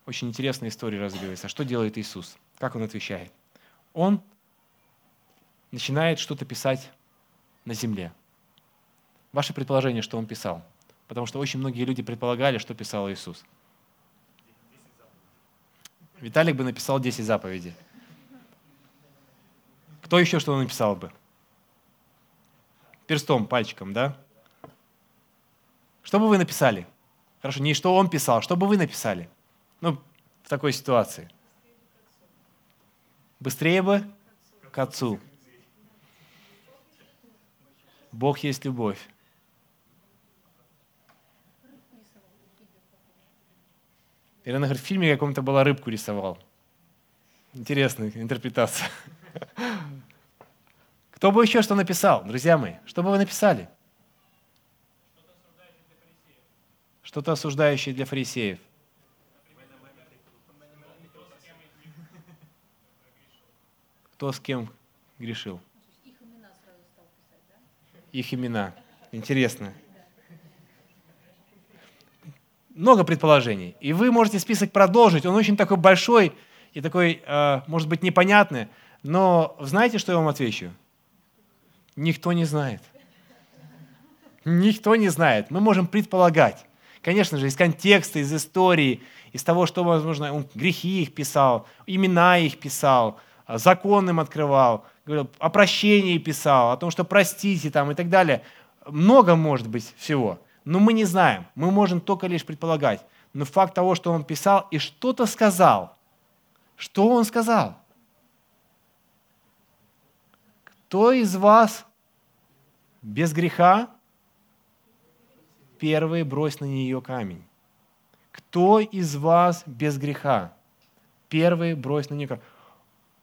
очень интересная история разыгрывается. Что делает Иисус? Как Он отвечает? Он начинает что-то писать на земле. Ваше предположение, что Он писал? Потому что очень многие люди предполагали, что писал Иисус. Виталик бы написал 10 заповедей. Кто еще что написал бы? Перстом, пальчиком, да? Что бы вы написали? Хорошо, не что он писал, что бы вы написали? Ну, в такой ситуации. Быстрее бы к Отцу. Бог есть любовь. Ирина говорит, в фильме каком-то была рыбку рисовал. Интересная интерпретация. Кто бы еще что написал, друзья мои? Что бы вы написали? Что-то осуждающее для фарисеев. Кто с кем грешил? Их имена. Интересно. Много предположений. И вы можете список продолжить. Он очень такой большой и такой, э, может быть, непонятный. Но знаете, что я вам отвечу? Никто не знает. Никто не знает. Мы можем предполагать. Конечно же, из контекста, из истории, из того, что, возможно, он грехи их писал, имена их писал, а, закон им открывал, говорил, о прощении писал, о том, что простите там и так далее. Много может быть всего. Но мы не знаем. Мы можем только лишь предполагать. Но факт того, что он писал и что-то сказал. Что он сказал? Кто из вас без греха первый брось на нее камень. Кто из вас без греха? Первый брось на нее камень.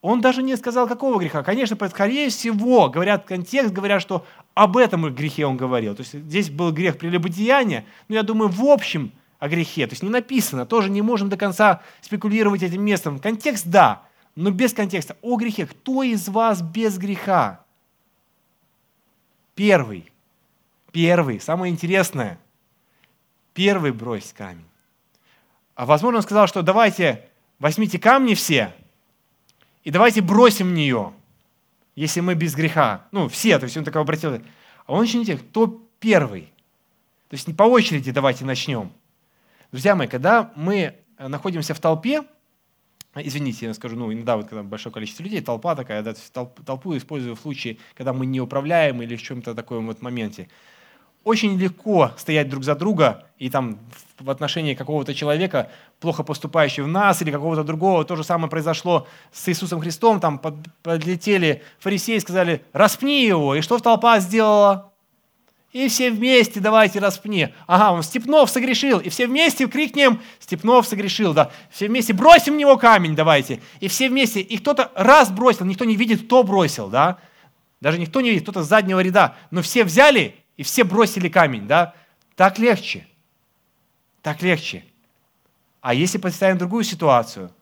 Он даже не сказал, какого греха. Конечно, скорее всего, говорят контекст, говорят, что об этом грехе он говорил. То есть здесь был грех прелюбодеяния, но я думаю, в общем о грехе. То есть не написано, тоже не можем до конца спекулировать этим местом. Контекст – да, но без контекста. О грехе. Кто из вас без греха? Первый. Первый. Самое интересное – первый брось камень. А возможно, он сказал, что давайте возьмите камни все и давайте бросим нее, если мы без греха. Ну, все, то есть он так обратил. А он не тех, кто первый. То есть не по очереди давайте начнем. Друзья мои, когда мы находимся в толпе, извините, я скажу, ну, иногда вот когда большое количество людей, толпа такая, да, толпу использую в случае, когда мы не управляем или в чем-то таком вот моменте очень легко стоять друг за друга и там в отношении какого-то человека, плохо поступающего в нас или какого-то другого. То же самое произошло с Иисусом Христом. Там подлетели фарисеи и сказали, распни его. И что толпа сделала? И все вместе давайте распни. Ага, он Степнов согрешил. И все вместе крикнем, Степнов согрешил. Да. Все вместе бросим в него камень давайте. И все вместе. И кто-то раз бросил, никто не видит, кто бросил. Да? Даже никто не видит, кто-то с заднего ряда. Но все взяли и все бросили камень, да? Так легче. Так легче. А если представим другую ситуацию?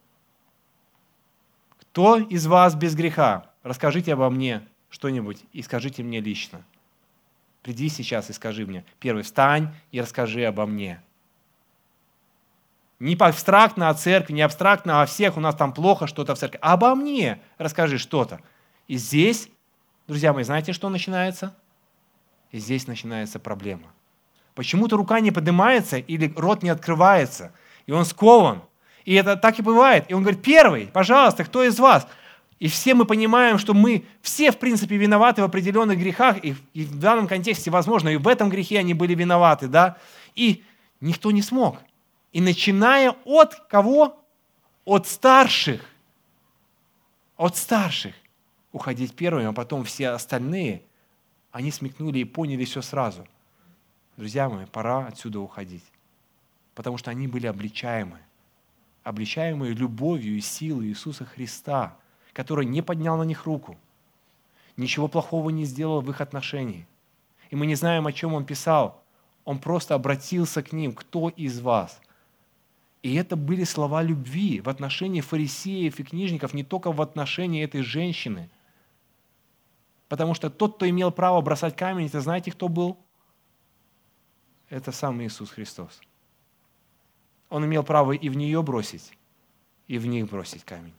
Кто из вас без греха? Расскажите обо мне что-нибудь и скажите мне лично. Приди сейчас и скажи мне. Первый, встань и расскажи обо мне. Не абстрактно о церкви, не абстрактно о всех, у нас там плохо что-то в церкви. Обо мне расскажи что-то. И здесь, друзья мои, знаете, что начинается? И здесь начинается проблема. Почему-то рука не поднимается или рот не открывается, и он скован. И это так и бывает. И он говорит, первый, пожалуйста, кто из вас? И все мы понимаем, что мы все, в принципе, виноваты в определенных грехах, и, в данном контексте, возможно, и в этом грехе они были виноваты, да? И никто не смог. И начиная от кого? От старших. От старших уходить первыми, а потом все остальные – они смекнули и поняли все сразу. Друзья мои, пора отсюда уходить. Потому что они были обличаемы. Обличаемые любовью и силой Иисуса Христа, который не поднял на них руку. Ничего плохого не сделал в их отношении. И мы не знаем, о чем он писал. Он просто обратился к ним. Кто из вас? И это были слова любви в отношении фарисеев и книжников, не только в отношении этой женщины – Потому что тот, кто имел право бросать камень, это знаете, кто был? Это сам Иисус Христос. Он имел право и в нее бросить, и в них бросить камень.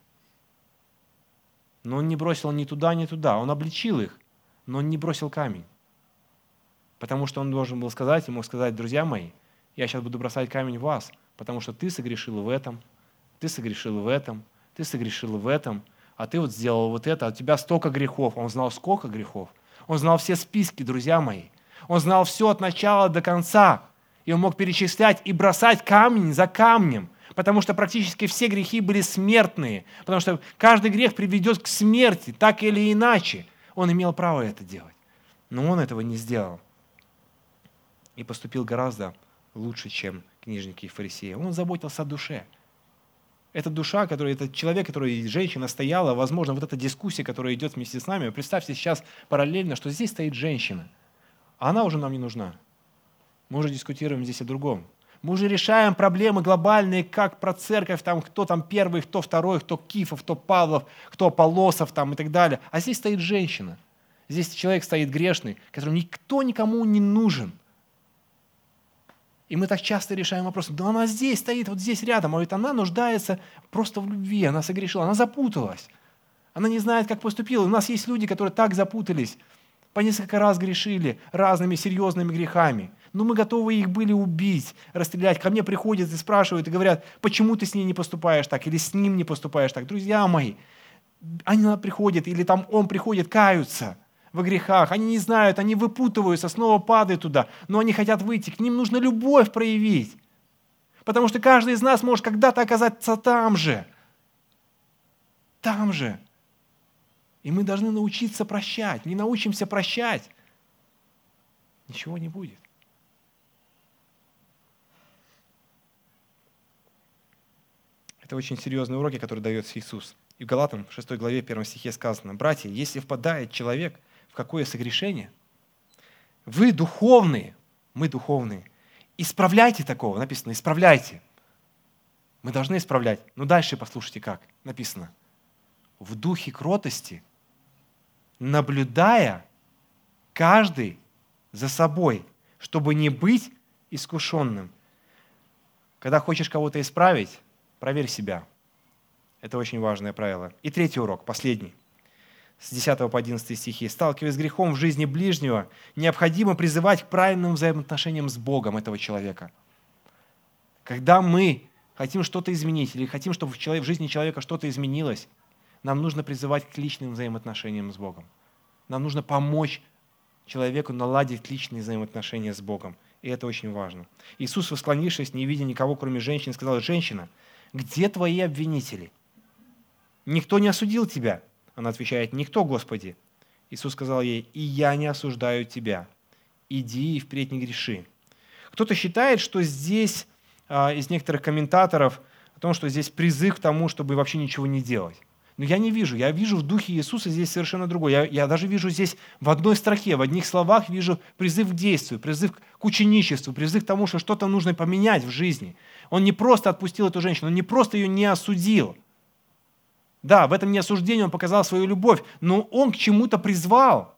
Но он не бросил ни туда, ни туда. Он обличил их, но он не бросил камень. Потому что он должен был сказать, ему сказать, друзья мои, я сейчас буду бросать камень в вас, потому что ты согрешил в этом, ты согрешил в этом, ты согрешил в этом. А ты вот сделал вот это, а у тебя столько грехов. Он знал сколько грехов. Он знал все списки, друзья мои. Он знал все от начала до конца. И он мог перечислять и бросать камень за камнем. Потому что практически все грехи были смертные. Потому что каждый грех приведет к смерти, так или иначе. Он имел право это делать. Но он этого не сделал. И поступил гораздо лучше, чем книжники и фарисеи. Он заботился о душе. Эта душа, который, этот человек, который женщина стояла, возможно, вот эта дискуссия, которая идет вместе с нами, представьте сейчас параллельно, что здесь стоит женщина, а она уже нам не нужна. Мы уже дискутируем здесь о другом. Мы уже решаем проблемы глобальные, как про церковь, там, кто там первый, кто второй, кто Кифов, кто Павлов, кто Полосов там, и так далее. А здесь стоит женщина. Здесь человек стоит грешный, которому никто никому не нужен – и мы так часто решаем вопрос, да она здесь стоит, вот здесь рядом, а ведь она нуждается просто в любви, она согрешила, она запуталась. Она не знает, как поступила. У нас есть люди, которые так запутались, по несколько раз грешили разными серьезными грехами. Но мы готовы их были убить, расстрелять. Ко мне приходят и спрашивают, и говорят, почему ты с ней не поступаешь так, или с ним не поступаешь так. Друзья мои, они приходят, или там он приходит, каются – во грехах, они не знают, они выпутываются, снова падают туда, но они хотят выйти, к ним нужно любовь проявить. Потому что каждый из нас может когда-то оказаться там же. Там же. И мы должны научиться прощать. Не научимся прощать, ничего не будет. Это очень серьезные уроки, которые дает Иисус. И в Галатам, в 6 главе, 1 стихе сказано, «Братья, если впадает человек какое согрешение. Вы духовные, мы духовные. Исправляйте такого, написано, исправляйте. Мы должны исправлять. Но дальше послушайте как. Написано. В духе кротости, наблюдая каждый за собой, чтобы не быть искушенным. Когда хочешь кого-то исправить, проверь себя. Это очень важное правило. И третий урок, последний с 10 по 11 стихи. Сталкиваясь с грехом в жизни ближнего, необходимо призывать к правильным взаимоотношениям с Богом этого человека. Когда мы хотим что-то изменить или хотим, чтобы в, человек, в жизни человека что-то изменилось, нам нужно призывать к личным взаимоотношениям с Богом. Нам нужно помочь человеку наладить личные взаимоотношения с Богом. И это очень важно. Иисус, восклонившись, не видя никого, кроме женщины, сказал, «Женщина, где твои обвинители? Никто не осудил тебя». Она отвечает, «Никто, Господи». Иисус сказал ей, «И я не осуждаю тебя. Иди и впредь не греши». Кто-то считает, что здесь, а, из некоторых комментаторов, о том, что здесь призыв к тому, чтобы вообще ничего не делать. Но я не вижу. Я вижу в духе Иисуса здесь совершенно другое. Я, я даже вижу здесь в одной строке, в одних словах вижу призыв к действию, призыв к ученичеству, призыв к тому, что что-то нужно поменять в жизни. Он не просто отпустил эту женщину, он не просто ее не осудил. Да, в этом не осуждении он показал свою любовь, но он к чему-то призвал.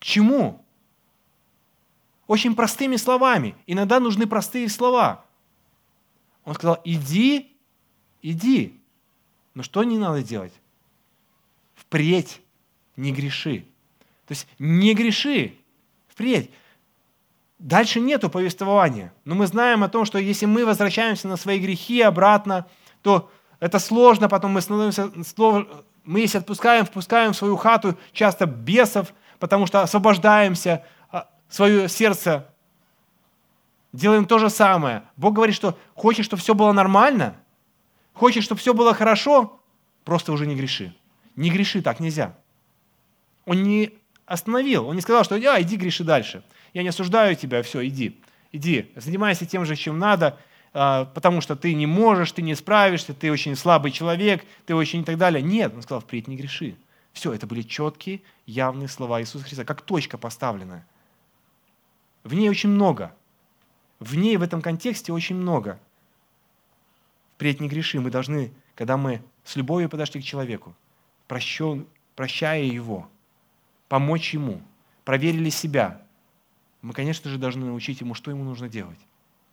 К чему? Очень простыми словами. Иногда нужны простые слова. Он сказал, иди, иди. Но что не надо делать? Впредь не греши. То есть не греши. Впредь. Дальше нету повествования. Но мы знаем о том, что если мы возвращаемся на свои грехи обратно, то это сложно, потом мы становимся, мы если отпускаем, впускаем в свою хату часто бесов, потому что освобождаемся, а, свое сердце, делаем то же самое. Бог говорит, что хочешь, чтобы все было нормально, хочешь, чтобы все было хорошо, просто уже не греши. Не греши, так нельзя. Он не остановил, он не сказал, что а, иди греши дальше. Я не осуждаю тебя, все, иди. Иди, занимайся тем же, чем надо, потому что ты не можешь, ты не справишься, ты очень слабый человек, ты очень и так далее. Нет, он сказал, впредь не греши. Все, это были четкие, явные слова Иисуса Христа, как точка поставленная. В ней очень много. В ней, в этом контексте очень много. Впредь не греши. Мы должны, когда мы с любовью подошли к человеку, прощен, прощая его, помочь ему, проверили себя, мы, конечно же, должны научить ему, что ему нужно делать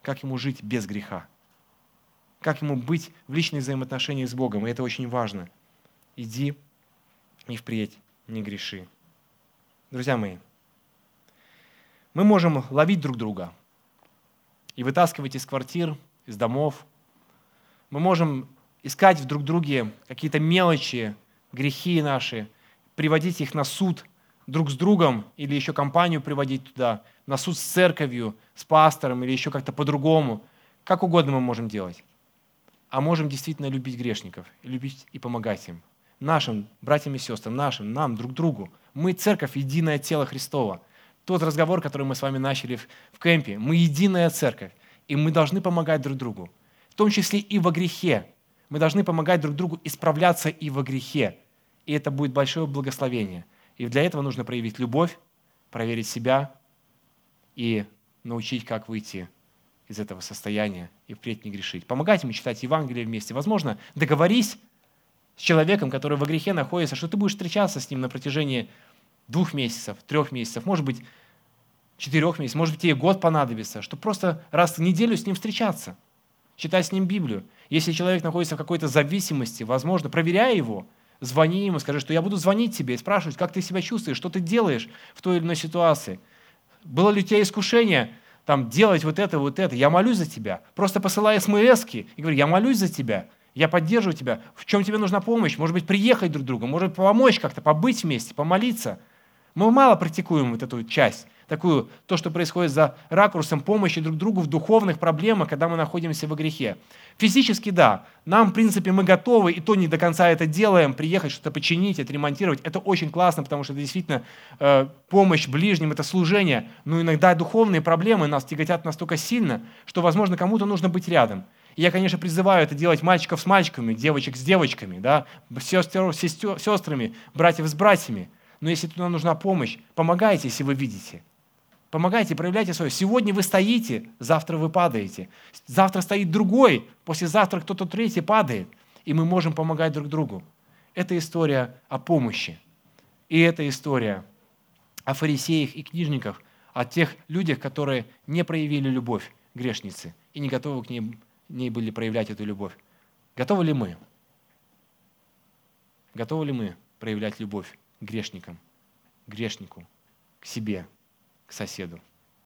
как ему жить без греха, как ему быть в личных взаимоотношениях с Богом. И это очень важно. Иди и впредь не греши. Друзья мои, мы можем ловить друг друга и вытаскивать из квартир, из домов. Мы можем искать в друг друге какие-то мелочи, грехи наши, приводить их на суд друг с другом или еще компанию приводить туда, на суд с церковью, с пастором или еще как-то по-другому. Как угодно мы можем делать. А можем действительно любить грешников, любить и помогать им. Нашим братьям и сестрам, нашим, нам, друг другу. Мы церковь, единое тело Христова. Тот разговор, который мы с вами начали в, кемпе. Мы единая церковь, и мы должны помогать друг другу. В том числе и во грехе. Мы должны помогать друг другу исправляться и во грехе. И это будет большое благословение. И для этого нужно проявить любовь, проверить себя и научить, как выйти из этого состояния и впредь не грешить. Помогайте мне читать Евангелие вместе. Возможно, договорись с человеком, который во грехе находится, что ты будешь встречаться с ним на протяжении двух месяцев, трех месяцев, может быть, четырех месяцев, может быть, тебе год понадобится, чтобы просто раз в неделю с ним встречаться, читать с ним Библию. Если человек находится в какой-то зависимости, возможно, проверяй его, звони ему, скажи, что я буду звонить тебе и спрашивать, как ты себя чувствуешь, что ты делаешь в той или иной ситуации. Было ли у тебя искушение там, делать вот это, вот это? Я молюсь за тебя. Просто посылай смс и говорю, я молюсь за тебя – я поддерживаю тебя. В чем тебе нужна помощь? Может быть, приехать друг к другу, может помочь как-то, побыть вместе, помолиться. Мы мало практикуем вот эту часть, такую, то, что происходит за ракурсом помощи друг другу в духовных проблемах, когда мы находимся во грехе. Физически, да, нам, в принципе, мы готовы, и то не до конца это делаем, приехать, что-то починить, отремонтировать. Это очень классно, потому что это действительно э, помощь ближним, это служение. Но иногда духовные проблемы нас тяготят настолько сильно, что, возможно, кому-то нужно быть рядом. Я, конечно, призываю это делать мальчиков с мальчиками, девочек с девочками, да, сестер с сестрами, братьев с братьями. Но если туда нужна помощь, помогайте, если вы видите. Помогайте, проявляйте свое. Сегодня вы стоите, завтра вы падаете. Завтра стоит другой, послезавтра кто-то третий падает. И мы можем помогать друг другу. Это история о помощи. И это история о фарисеях и книжниках, о тех людях, которые не проявили любовь, грешницы, и не готовы к ней ней были проявлять эту любовь. Готовы ли мы? Готовы ли мы проявлять любовь грешникам, грешнику, к себе, к соседу?